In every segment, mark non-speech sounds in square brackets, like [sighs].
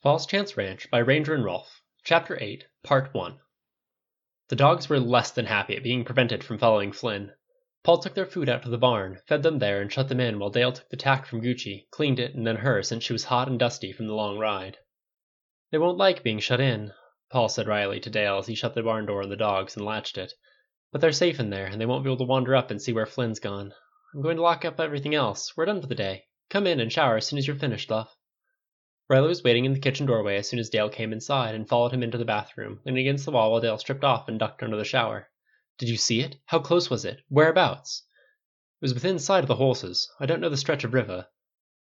Falls Chance Ranch by Ranger and Rolf, Chapter 8, Part 1 The dogs were less than happy at being prevented from following Flynn. Paul took their food out to the barn, fed them there, and shut them in while Dale took the tack from Gucci, cleaned it and then her since she was hot and dusty from the long ride. They won't like being shut in, Paul said wryly to Dale as he shut the barn door on the dogs and latched it. But they're safe in there, and they won't be able to wander up and see where Flynn's gone. I'm going to lock up everything else. We're done for the day. Come in and shower as soon as you're finished, love. Riley was waiting in the kitchen doorway as soon as Dale came inside and followed him into the bathroom, leaning against the wall while Dale stripped off and ducked under the shower. Did you see it? How close was it? Whereabouts? It was within sight of the horses. I don't know the stretch of river,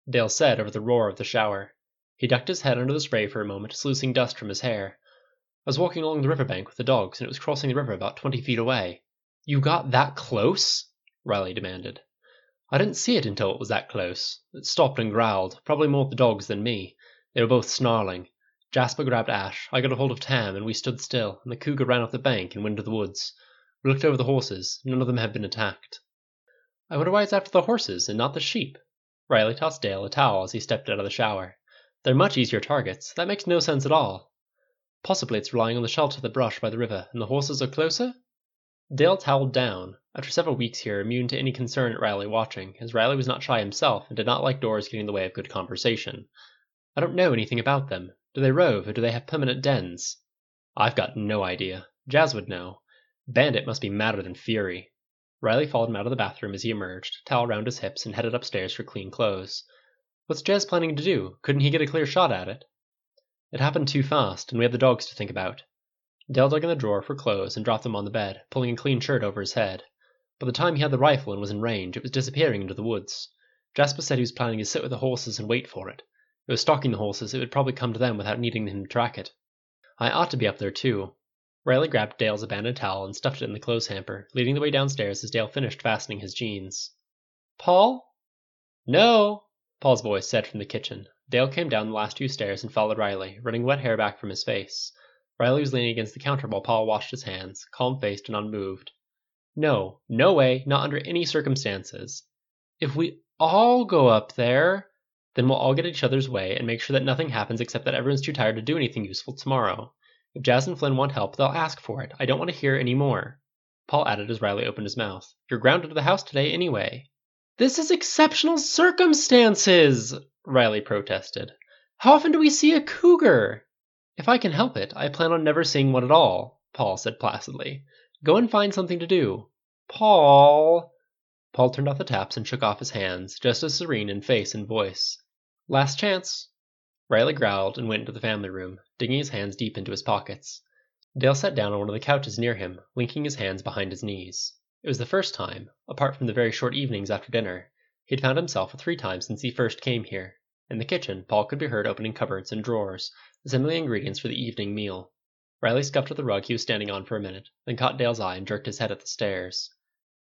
Dale said over the roar of the shower. He ducked his head under the spray for a moment, sluicing dust from his hair. I was walking along the river bank with the dogs, and it was crossing the river about twenty feet away. You got that close? Riley demanded. I didn't see it until it was that close. It stopped and growled, probably more at the dogs than me. They were both snarling. Jasper grabbed Ash, I got a hold of Tam, and we stood still, and the cougar ran off the bank and went into the woods. We looked over the horses. None of them had been attacked. I wonder why it's after the horses and not the sheep. Riley tossed Dale a towel as he stepped out of the shower. They're much easier targets. That makes no sense at all. Possibly it's relying on the shelter of the brush by the river, and the horses are closer? Dale toweled down, after several weeks here immune to any concern at Riley watching, as Riley was not shy himself and did not like doors getting in the way of good conversation. I don't know anything about them. Do they rove, or do they have permanent dens? I've got no idea. Jazz would know. Bandit must be madder than fury. Riley followed him out of the bathroom as he emerged, towel round his hips, and headed upstairs for clean clothes. What's Jazz planning to do? Couldn't he get a clear shot at it? It happened too fast, and we had the dogs to think about. Dale dug in the drawer for clothes and dropped them on the bed, pulling a clean shirt over his head. By the time he had the rifle and was in range, it was disappearing into the woods. Jasper said he was planning to sit with the horses and wait for it. It was stalking the horses, it would probably come to them without needing him to track it. I ought to be up there too. Riley grabbed Dale's abandoned towel and stuffed it in the clothes hamper, leading the way downstairs as Dale finished fastening his jeans. Paul? No, Paul's voice said from the kitchen. Dale came down the last two stairs and followed Riley, running wet hair back from his face. Riley was leaning against the counter while Paul washed his hands, calm faced and unmoved. No, no way, not under any circumstances. If we all go up there, then we'll all get each other's way and make sure that nothing happens except that everyone's too tired to do anything useful tomorrow. If Jazz and Flynn want help, they'll ask for it. I don't want to hear any more. Paul added as Riley opened his mouth. You're grounded to the house today anyway. This is exceptional circumstances, Riley protested. How often do we see a cougar? If I can help it, I plan on never seeing one at all, Paul said placidly. Go and find something to do. Paul. Paul turned off the taps and shook off his hands, just as serene in face and voice. Last chance. Riley growled and went into the family room, digging his hands deep into his pockets. Dale sat down on one of the couches near him, linking his hands behind his knees. It was the first time, apart from the very short evenings after dinner, he had found himself three times since he first came here. In the kitchen, Paul could be heard opening cupboards and drawers, assembling ingredients for the evening meal. Riley scuffed at the rug he was standing on for a minute, then caught Dale's eye and jerked his head at the stairs.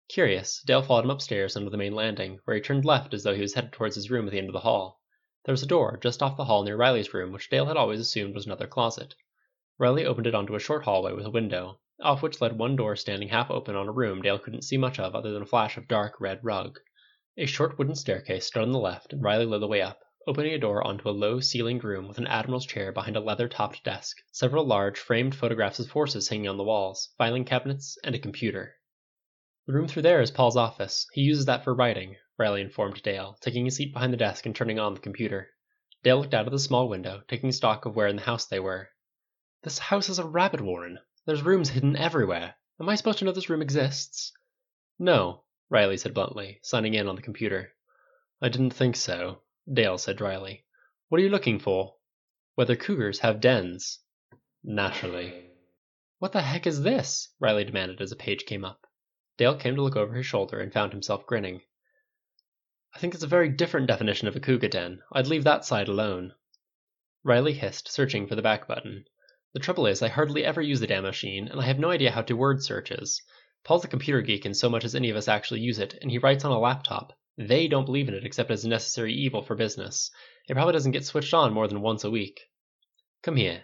Curious, Dale followed him upstairs under the main landing, where he turned left as though he was headed towards his room at the end of the hall. There was a door just off the hall near Riley's room, which Dale had always assumed was another closet. Riley opened it onto a short hallway with a window, off which led one door standing half open on a room Dale couldn't see much of other than a flash of dark red rug. A short wooden staircase stood on the left, and Riley led the way up, opening a door onto a low ceilinged room with an admiral's chair behind a leather topped desk, several large framed photographs of horses hanging on the walls, filing cabinets, and a computer. The room through there is Paul's office. He uses that for writing, Riley informed Dale, taking a seat behind the desk and turning on the computer. Dale looked out of the small window, taking stock of where in the house they were. This house is a rabbit warren. There's rooms hidden everywhere. Am I supposed to know this room exists? No, Riley said bluntly, signing in on the computer. I didn't think so, Dale said dryly. What are you looking for? Whether cougars have dens. Naturally. What the heck is this? Riley demanded as a page came up. Dale came to look over his shoulder and found himself grinning. I think it's a very different definition of a cougar den. I'd leave that side alone. Riley hissed, searching for the back button. The trouble is, I hardly ever use the damn machine, and I have no idea how to word searches. Paul's a computer geek in so much as any of us actually use it, and he writes on a laptop. They don't believe in it except as a necessary evil for business. It probably doesn't get switched on more than once a week. Come here.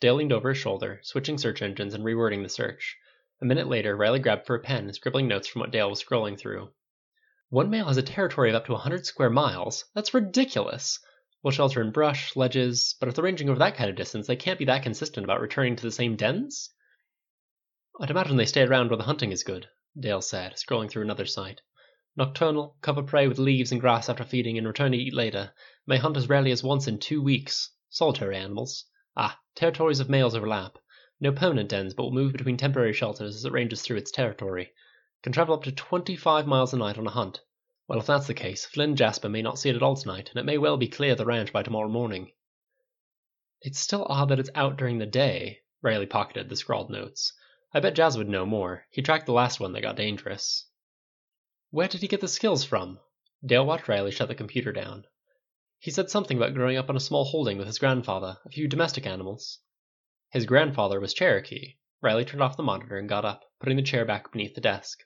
Dale leaned over his shoulder, switching search engines and rewording the search. A minute later, Riley grabbed for a pen, scribbling notes from what Dale was scrolling through. One male has a territory of up to a hundred square miles. That's ridiculous. We'll shelter in brush, ledges, but if they're ranging over that kind of distance, they can't be that consistent about returning to the same dens? I'd imagine they stay around where the hunting is good, Dale said, scrolling through another site. Nocturnal, cover prey with leaves and grass after feeding and return to eat later. May hunt as rarely as once in two weeks. Solitary animals. Ah, territories of males overlap. No permanent dens, but will move between temporary shelters as it ranges through its territory. Can travel up to twenty five miles a night on a hunt. Well, if that's the case, Flynn Jasper may not see it at all tonight, and it may well be clear of the ranch by tomorrow morning. It's still odd that it's out during the day, Riley pocketed the scrawled notes. I bet Jazz would know more. He tracked the last one that got dangerous. Where did he get the skills from? Dale watched Riley shut the computer down. He said something about growing up on a small holding with his grandfather, a few domestic animals. His grandfather was Cherokee. Riley turned off the monitor and got up, putting the chair back beneath the desk.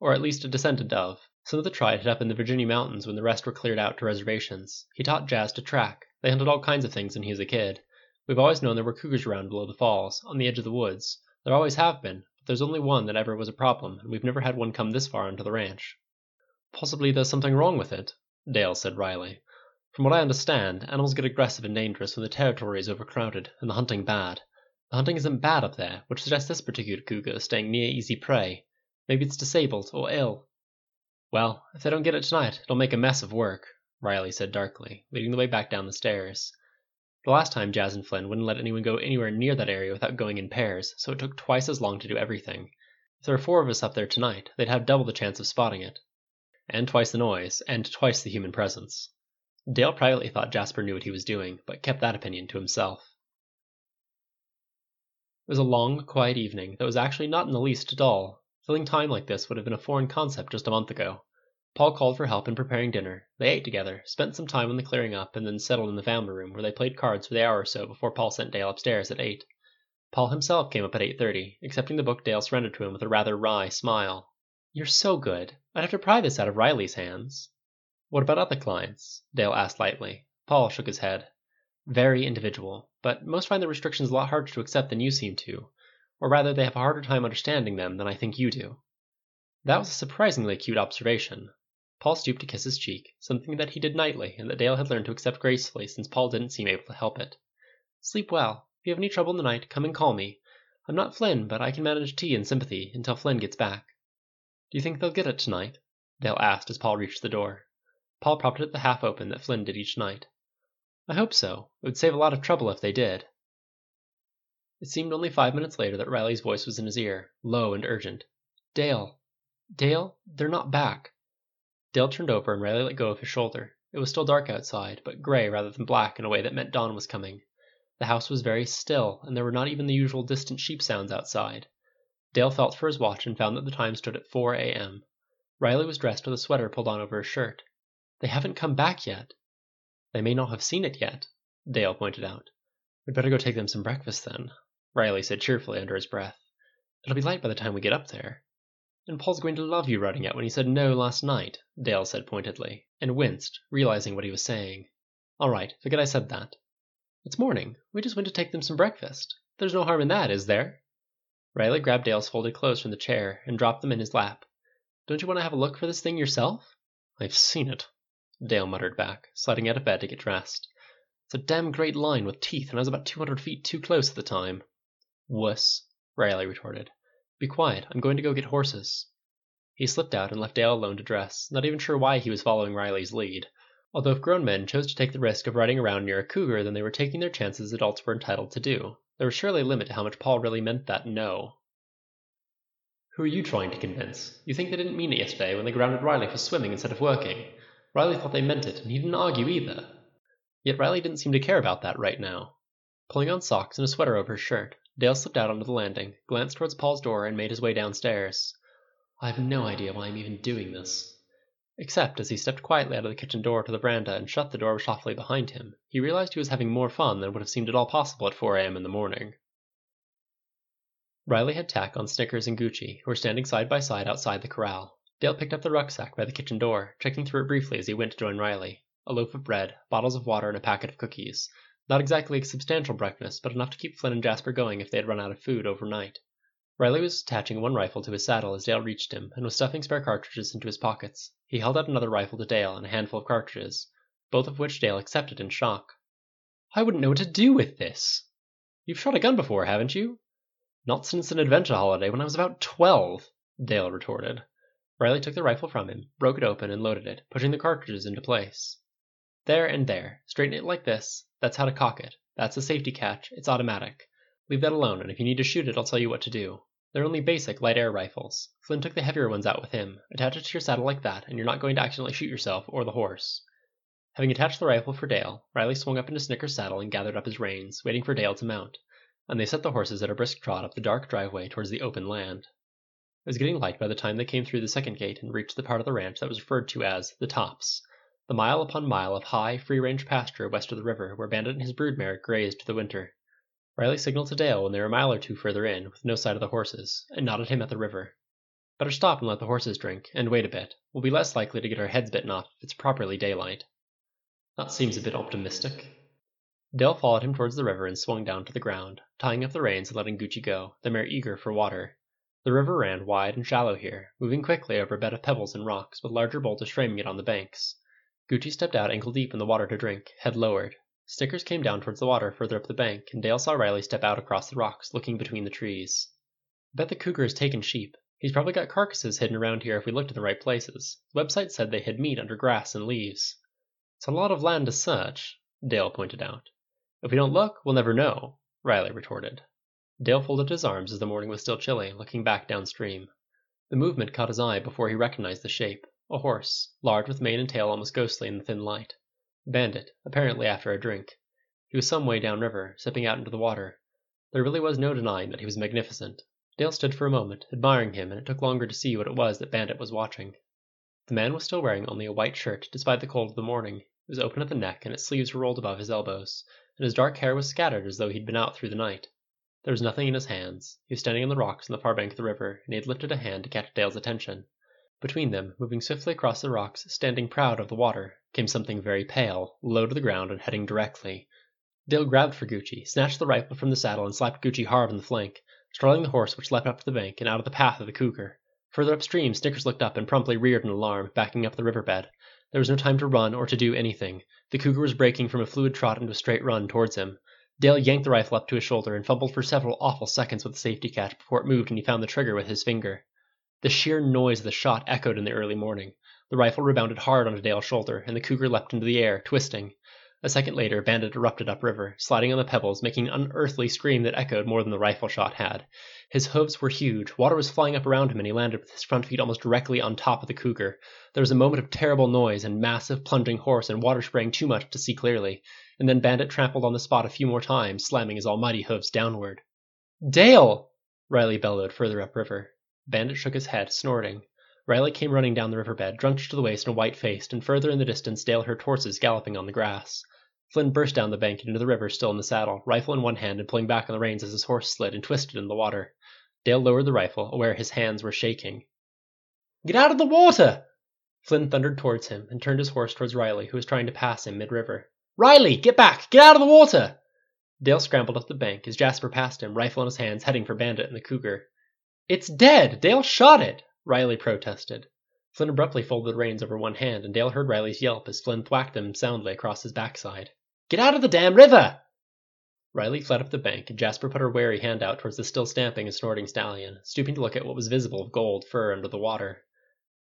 Or at least a descendant of. Some of the tribe hid up in the Virginia mountains when the rest were cleared out to reservations. He taught Jazz to track. They hunted all kinds of things when he was a kid. We've always known there were cougars around below the falls, on the edge of the woods. There always have been, but there's only one that ever was a problem, and we've never had one come this far onto the ranch. Possibly there's something wrong with it, Dale said wryly. From what I understand, animals get aggressive and dangerous when the territory is overcrowded and the hunting bad. The hunting isn't bad up there, which suggests this particular cougar is staying near easy prey. Maybe it's disabled or ill. Well, if they don't get it tonight, it'll make a mess of work, Riley said darkly, leading the way back down the stairs. The last time Jazz and Flynn wouldn't let anyone go anywhere near that area without going in pairs, so it took twice as long to do everything. If there were four of us up there tonight, they'd have double the chance of spotting it and twice the noise, and twice the human presence. Dale privately thought Jasper knew what he was doing, but kept that opinion to himself. It was a long, quiet evening that was actually not in the least dull. Filling time like this would have been a foreign concept just a month ago. Paul called for help in preparing dinner. They ate together, spent some time in the clearing up, and then settled in the family room where they played cards for the hour or so before Paul sent Dale upstairs at eight. Paul himself came up at eight thirty, accepting the book Dale surrendered to him with a rather wry smile. You're so good. I'd have to pry this out of Riley's hands. What about other clients? Dale asked lightly. Paul shook his head. Very individual, but most find the restrictions a lot harder to accept than you seem to, or rather, they have a harder time understanding them than I think you do. That was a surprisingly acute observation. Paul stooped to kiss his cheek, something that he did nightly and that Dale had learned to accept gracefully since Paul didn't seem able to help it. Sleep well. If you have any trouble in the night, come and call me. I'm not Flynn, but I can manage tea and sympathy until Flynn gets back. Do you think they'll get it tonight? Dale asked as Paul reached the door. Paul propped it at the half open that Flynn did each night. I hope so. It would save a lot of trouble if they did. It seemed only five minutes later that Riley's voice was in his ear, low and urgent. Dale! Dale! They're not back! Dale turned over and Riley let go of his shoulder. It was still dark outside, but gray rather than black in a way that meant dawn was coming. The house was very still, and there were not even the usual distant sheep sounds outside. Dale felt for his watch and found that the time stood at 4 a.m. Riley was dressed with a sweater pulled on over his shirt. They haven't come back yet. They may not have seen it yet, Dale pointed out. We'd better go take them some breakfast then, Riley said cheerfully under his breath. It'll be light by the time we get up there. And Paul's going to love you running out when he said no last night, Dale said pointedly, and winced, realizing what he was saying. All right, forget I said that. It's morning. We just went to take them some breakfast. There's no harm in that, is there? Riley grabbed Dale's folded clothes from the chair and dropped them in his lap. Don't you want to have a look for this thing yourself? I've seen it, Dale muttered back, sliding out of bed to get dressed. It's a damn great line with teeth, and I was about two hundred feet too close at the time. Wuss, Riley retorted. Be quiet, I'm going to go get horses. He slipped out and left Dale alone to dress, not even sure why he was following Riley's lead. Although if grown men chose to take the risk of riding around near a cougar, then they were taking their chances adults were entitled to do. There was surely a limit to how much Paul really meant that no. Who are you trying to convince? You think they didn't mean it yesterday when they grounded Riley for swimming instead of working? Riley thought they meant it, and he didn't argue either. Yet Riley didn't seem to care about that right now. Pulling on socks and a sweater over his shirt, Dale slipped out onto the landing, glanced towards Paul's door, and made his way downstairs. I have no idea why I'm even doing this. Except as he stepped quietly out of the kitchen door to the veranda and shut the door softly behind him, he realized he was having more fun than would have seemed at all possible at 4 a.m. in the morning. Riley had Tack on Snickers and Gucci, who were standing side by side outside the corral. Dale picked up the rucksack by the kitchen door, checking through it briefly as he went to join Riley. A loaf of bread, bottles of water, and a packet of cookies. Not exactly a substantial breakfast, but enough to keep Flynn and Jasper going if they had run out of food overnight. Riley was attaching one rifle to his saddle as Dale reached him, and was stuffing spare cartridges into his pockets. He held out another rifle to Dale and a handful of cartridges. both of which Dale accepted in shock. I wouldn't know what to do with this. You've shot a gun before, haven't you? Not since an adventure holiday when I was about twelve, Dale retorted. Riley took the rifle from him, broke it open, and loaded it, pushing the cartridges into place. There and there. Straighten it like this. That's how to cock it. That's the safety catch. It's automatic. Leave that alone, and if you need to shoot it, I'll tell you what to do. They're only basic light air rifles. Flynn took the heavier ones out with him. Attach it to your saddle like that, and you're not going to accidentally shoot yourself or the horse. Having attached the rifle for Dale, Riley swung up into Snicker's saddle and gathered up his reins, waiting for Dale to mount, and they set the horses at a brisk trot up the dark driveway towards the open land. It was getting light by the time they came through the second gate and reached the part of the ranch that was referred to as the Tops, the mile upon mile of high, free range pasture west of the river where Bandit and his broodmare grazed the winter. Riley signaled to Dale when they were a mile or two further in, with no sight of the horses, and nodded him at the river. Better stop and let the horses drink, and wait a bit. We'll be less likely to get our heads bitten off if it's properly daylight. That seems a bit optimistic. Dale followed him towards the river and swung down to the ground, tying up the reins and letting Gucci go, the mare eager for water. The river ran wide and shallow here, moving quickly over a bed of pebbles and rocks, with larger boulders framing it on the banks. Gucci stepped out ankle deep in the water to drink, head lowered. Snickers came down towards the water further up the bank, and Dale saw Riley step out across the rocks, looking between the trees. I bet the cougar has taken sheep. He's probably got carcasses hidden around here if we looked in the right places. The website said they hid meat under grass and leaves. It's a lot of land to search, Dale pointed out. If we don't look, we'll never know, Riley retorted. Dale folded his arms as the morning was still chilly, looking back downstream. The movement caught his eye before he recognized the shape a horse, large with mane and tail almost ghostly in the thin light. Bandit, apparently after a drink. He was some way downriver, sipping out into the water. There really was no denying that he was magnificent. Dale stood for a moment, admiring him, and it took longer to see what it was that Bandit was watching. The man was still wearing only a white shirt, despite the cold of the morning. It was open at the neck, and its sleeves were rolled above his elbows, and his dark hair was scattered as though he'd been out through the night. There was nothing in his hands. He was standing on the rocks on the far bank of the river, and he had lifted a hand to catch Dale's attention. Between them, moving swiftly across the rocks, standing proud of the water, came something very pale, low to the ground and heading directly. Dale grabbed for Gucci, snatched the rifle from the saddle, and slapped Gucci hard on the flank, startling the horse which leapt up to the bank and out of the path of the cougar. Further upstream, Snickers looked up and promptly reared in alarm, backing up the river bed. There was no time to run or to do anything. The cougar was breaking from a fluid trot into a straight run towards him. Dale yanked the rifle up to his shoulder and fumbled for several awful seconds with the safety catch before it moved and he found the trigger with his finger. The sheer noise of the shot echoed in the early morning. The rifle rebounded hard onto Dale's shoulder, and the cougar leapt into the air, twisting. A second later, Bandit erupted upriver, sliding on the pebbles, making an unearthly scream that echoed more than the rifle shot had. His hoofs were huge, water was flying up around him, and he landed with his front feet almost directly on top of the cougar. There was a moment of terrible noise and massive, plunging horse and water spraying too much to see clearly and then Bandit trampled on the spot a few more times, slamming his almighty hoofs downward. Dale! Riley bellowed further upriver. Bandit shook his head, snorting. Riley came running down the riverbed, drenched to the waist and white faced, and further in the distance Dale heard horses galloping on the grass. Flynn burst down the bank and into the river, still in the saddle, rifle in one hand and pulling back on the reins as his horse slid and twisted in the water. Dale lowered the rifle, aware his hands were shaking. Get out of the water! Flynn thundered towards him and turned his horse towards Riley, who was trying to pass him mid river. Riley, get back! Get out of the water! Dale scrambled up the bank as Jasper passed him, rifle in his hands, heading for Bandit and the cougar. It's dead! Dale shot it! Riley protested. Flynn abruptly folded the reins over one hand, and Dale heard Riley's yelp as Flynn thwacked him soundly across his backside. Get out of the damn river! Riley fled up the bank, and Jasper put her wary hand out towards the still stamping and snorting stallion, stooping to look at what was visible of gold fur under the water.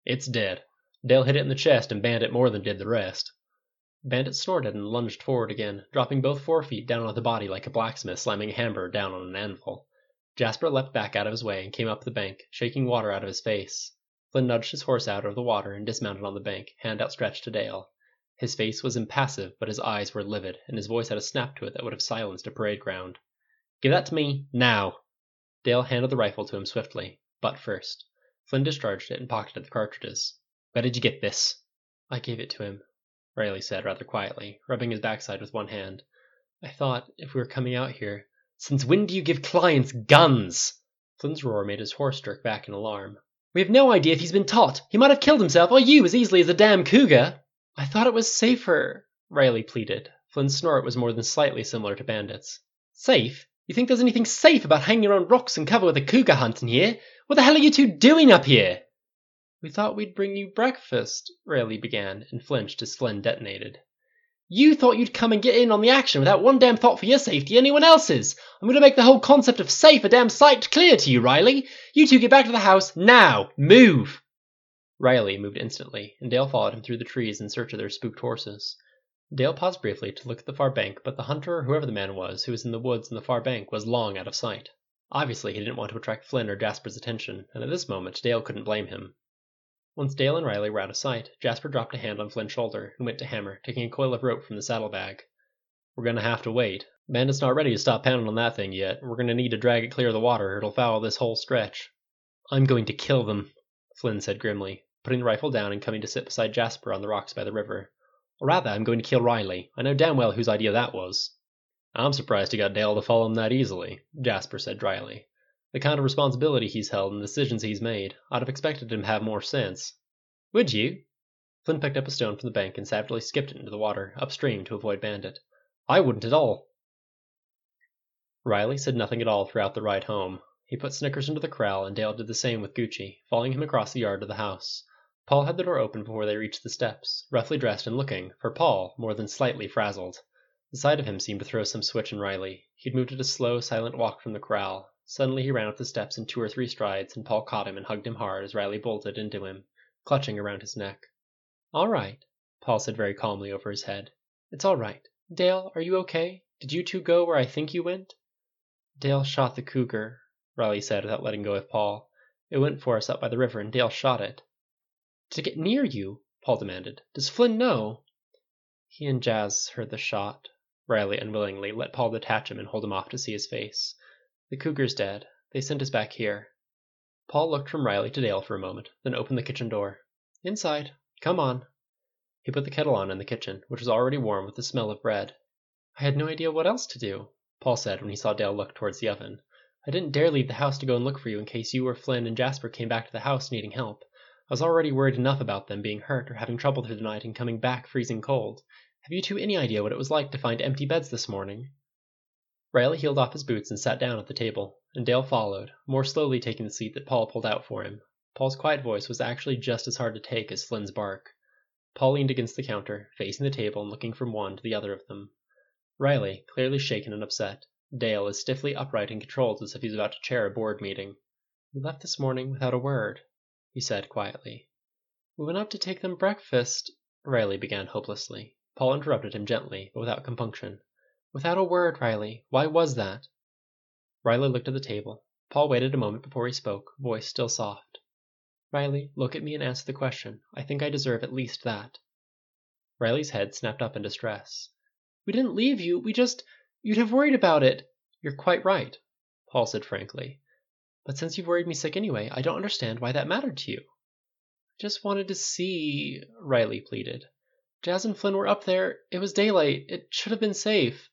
It's dead. Dale hit it in the chest, and Bandit more than did the rest. Bandit snorted and lunged forward again, dropping both forefeet down on the body like a blacksmith slamming a hammer down on an anvil. Jasper leapt back out of his way and came up the bank, shaking water out of his face. Flynn nudged his horse out of the water and dismounted on the bank, hand outstretched to Dale. His face was impassive, but his eyes were livid, and his voice had a snap to it that would have silenced a parade ground. Give that to me, now! Dale handed the rifle to him swiftly, butt first. Flynn discharged it and pocketed the cartridges. Where did you get this? I gave it to him, Riley said rather quietly, rubbing his backside with one hand. I thought, if we were coming out here. Since when do you give clients guns? Flynn's roar made his horse jerk back in alarm. We have no idea if he's been taught. He might have killed himself or you as easily as a damn cougar. I thought it was safer, Riley pleaded. Flynn's snort was more than slightly similar to Bandit's. Safe? You think there's anything safe about hanging around rocks and cover with a cougar hunting here? What the hell are you two doing up here? We thought we'd bring you breakfast, Riley began, and flinched as Flynn detonated. You thought you'd come and get in on the action without one damn thought for your safety, anyone else's. I'm going to make the whole concept of safe a damn sight clear to you, Riley. You two get back to the house now. Move. Riley moved instantly, and Dale followed him through the trees in search of their spooked horses. Dale paused briefly to look at the far bank, but the hunter whoever the man was who was in the woods on the far bank was long out of sight. Obviously, he didn't want to attract Flynn or Jasper's attention, and at this moment Dale couldn't blame him. Once Dale and Riley were out of sight, Jasper dropped a hand on Flynn's shoulder and went to Hammer, taking a coil of rope from the saddlebag. We're going to have to wait. Bandit's not ready to stop pounding on that thing yet. We're going to need to drag it clear of the water, or it'll foul this whole stretch. I'm going to kill them, Flynn said grimly, putting the rifle down and coming to sit beside Jasper on the rocks by the river. Or rather, I'm going to kill Riley. I know damn well whose idea that was. I'm surprised he got Dale to follow him that easily, Jasper said dryly. The kind of responsibility he's held and the decisions he's made, I'd have expected him to have more sense. Would you? Flynn picked up a stone from the bank and savagely skipped it into the water, upstream, to avoid Bandit. I wouldn't at all. Riley said nothing at all throughout the ride home. He put Snickers into the corral, and Dale did the same with Gucci, following him across the yard to the house. Paul had the door open before they reached the steps, roughly dressed and looking, for Paul, more than slightly frazzled. The sight of him seemed to throw some switch in Riley. He'd moved at a slow, silent walk from the corral, Suddenly he ran up the steps in two or three strides, and Paul caught him and hugged him hard as Riley bolted into him, clutching around his neck. All right, Paul said very calmly over his head. It's all right. Dale, are you okay? Did you two go where I think you went? Dale shot the cougar, Riley said without letting go of Paul. It went for us up by the river, and Dale shot it. It get near you? Paul demanded. Does Flynn know? He and Jas heard the shot. Riley unwillingly let Paul detach him and hold him off to see his face. The cougar's dead. They sent us back here. Paul looked from Riley to Dale for a moment, then opened the kitchen door. Inside. Come on. He put the kettle on in the kitchen, which was already warm with the smell of bread. I had no idea what else to do, Paul said when he saw Dale look towards the oven. I didn't dare leave the house to go and look for you in case you or Flynn and Jasper came back to the house needing help. I was already worried enough about them being hurt or having trouble through the night and coming back freezing cold. Have you two any idea what it was like to find empty beds this morning? Riley heeled off his boots and sat down at the table, and Dale followed, more slowly taking the seat that Paul pulled out for him. Paul's quiet voice was actually just as hard to take as Flynn's bark. Paul leaned against the counter, facing the table and looking from one to the other of them. Riley, clearly shaken and upset. Dale as stiffly upright and controlled as if he was about to chair a board meeting. We left this morning without a word, he said quietly. We went up to take them breakfast, Riley began hopelessly. Paul interrupted him gently, but without compunction. Without a word, Riley. Why was that? Riley looked at the table. Paul waited a moment before he spoke, voice still soft. Riley, look at me and answer the question. I think I deserve at least that. Riley's head snapped up in distress. We didn't leave you. We just. You'd have worried about it. You're quite right, Paul said frankly. But since you've worried me sick anyway, I don't understand why that mattered to you. I just wanted to see, Riley pleaded. Jas and Flynn were up there. It was daylight. It should have been safe.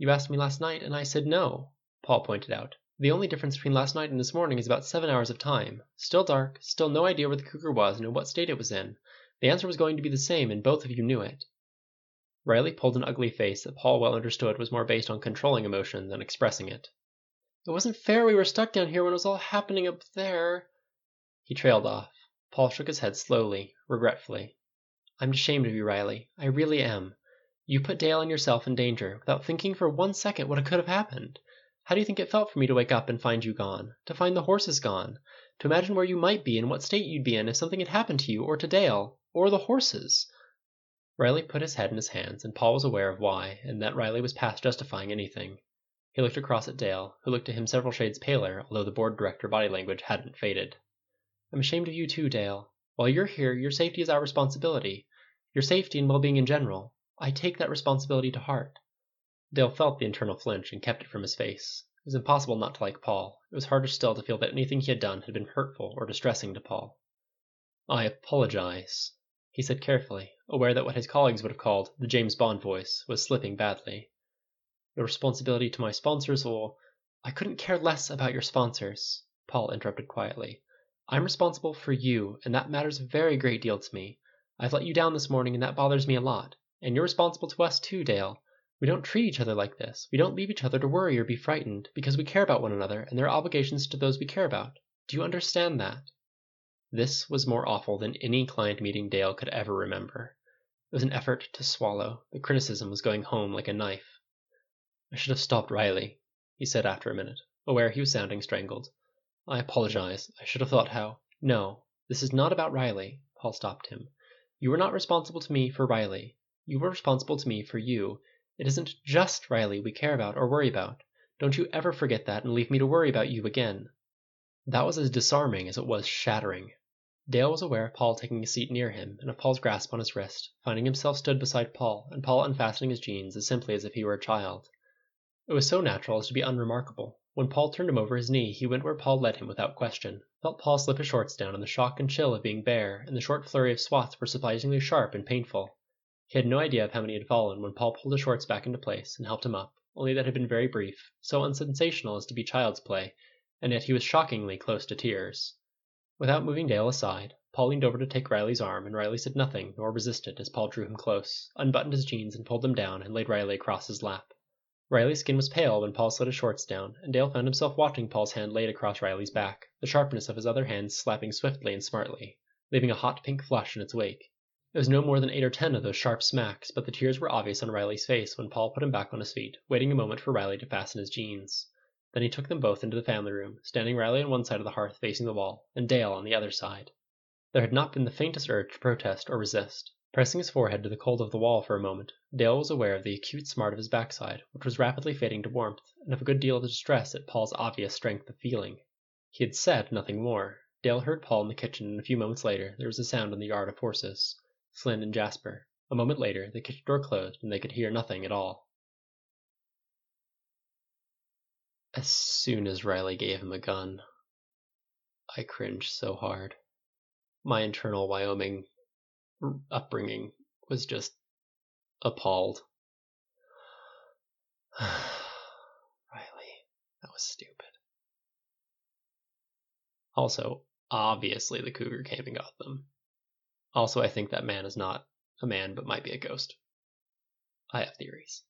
You asked me last night, and I said no, Paul pointed out. The only difference between last night and this morning is about seven hours of time. Still dark, still no idea where the cougar was and in what state it was in. The answer was going to be the same, and both of you knew it. Riley pulled an ugly face that Paul well understood was more based on controlling emotion than expressing it. It wasn't fair we were stuck down here when it was all happening up there. He trailed off. Paul shook his head slowly, regretfully. I'm ashamed of you, Riley. I really am. You put Dale and yourself in danger, without thinking for one second what could have happened. How do you think it felt for me to wake up and find you gone? To find the horses gone? To imagine where you might be and what state you'd be in if something had happened to you, or to Dale, or the horses? Riley put his head in his hands, and Paul was aware of why, and that Riley was past justifying anything. He looked across at Dale, who looked to him several shades paler, although the board director body language hadn't faded. I'm ashamed of you too, Dale. While you're here, your safety is our responsibility. Your safety and well being in general. I take that responsibility to heart." Dale felt the internal flinch and kept it from his face. It was impossible not to like Paul. It was harder still to feel that anything he had done had been hurtful or distressing to Paul. "I apologize," he said carefully, aware that what his colleagues would have called the James Bond voice was slipping badly. "Your responsibility to my sponsors or "I couldn't care less about your sponsors," Paul interrupted quietly. "I'm responsible for you, and that matters a very great deal to me. I've let you down this morning, and that bothers me a lot. And you're responsible to us too, Dale. We don't treat each other like this. We don't leave each other to worry or be frightened, because we care about one another, and there are obligations to those we care about. Do you understand that?" This was more awful than any client meeting Dale could ever remember. It was an effort to swallow. The criticism was going home like a knife. I should have stopped Riley, he said after a minute, aware he was sounding strangled. I apologize. I should have thought how. No, this is not about Riley. Paul stopped him. You were not responsible to me for Riley. You were responsible to me for you. It isn't just Riley we care about or worry about. Don't you ever forget that and leave me to worry about you again. That was as disarming as it was shattering. Dale was aware of Paul taking a seat near him, and of Paul's grasp on his wrist, finding himself stood beside Paul, and Paul unfastening his jeans as simply as if he were a child. It was so natural as to be unremarkable. When Paul turned him over his knee, he went where Paul led him without question, felt Paul slip his shorts down in the shock and chill of being bare, and the short flurry of swats were surprisingly sharp and painful. He had no idea of how many had fallen when Paul pulled his shorts back into place and helped him up, only that had been very brief, so unsensational as to be child's play, and yet he was shockingly close to tears. Without moving Dale aside, Paul leaned over to take Riley's arm, and Riley said nothing nor resisted as Paul drew him close, unbuttoned his jeans and pulled them down and laid Riley across his lap. Riley's skin was pale when Paul slid his shorts down, and Dale found himself watching Paul's hand laid across Riley's back, the sharpness of his other hand slapping swiftly and smartly, leaving a hot pink flush in its wake. It was no more than eight or ten of those sharp smacks, but the tears were obvious on Riley's face when Paul put him back on his feet, waiting a moment for Riley to fasten his jeans. Then he took them both into the family room, standing Riley on one side of the hearth facing the wall, and Dale on the other side. There had not been the faintest urge to protest or resist. Pressing his forehead to the cold of the wall for a moment, Dale was aware of the acute smart of his backside, which was rapidly fading to warmth, and of a good deal of distress at Paul's obvious strength of feeling. He had said nothing more. Dale heard Paul in the kitchen, and a few moments later there was a sound in the yard of horses. Flynn and Jasper. A moment later the kitchen door closed, and they could hear nothing at all. As soon as Riley gave him a gun, I cringed so hard. My internal Wyoming upbringing was just appalled. [sighs] Riley, that was stupid. Also, obviously the cougar came and got them. Also, I think that man is not a man but might be a ghost. I have theories.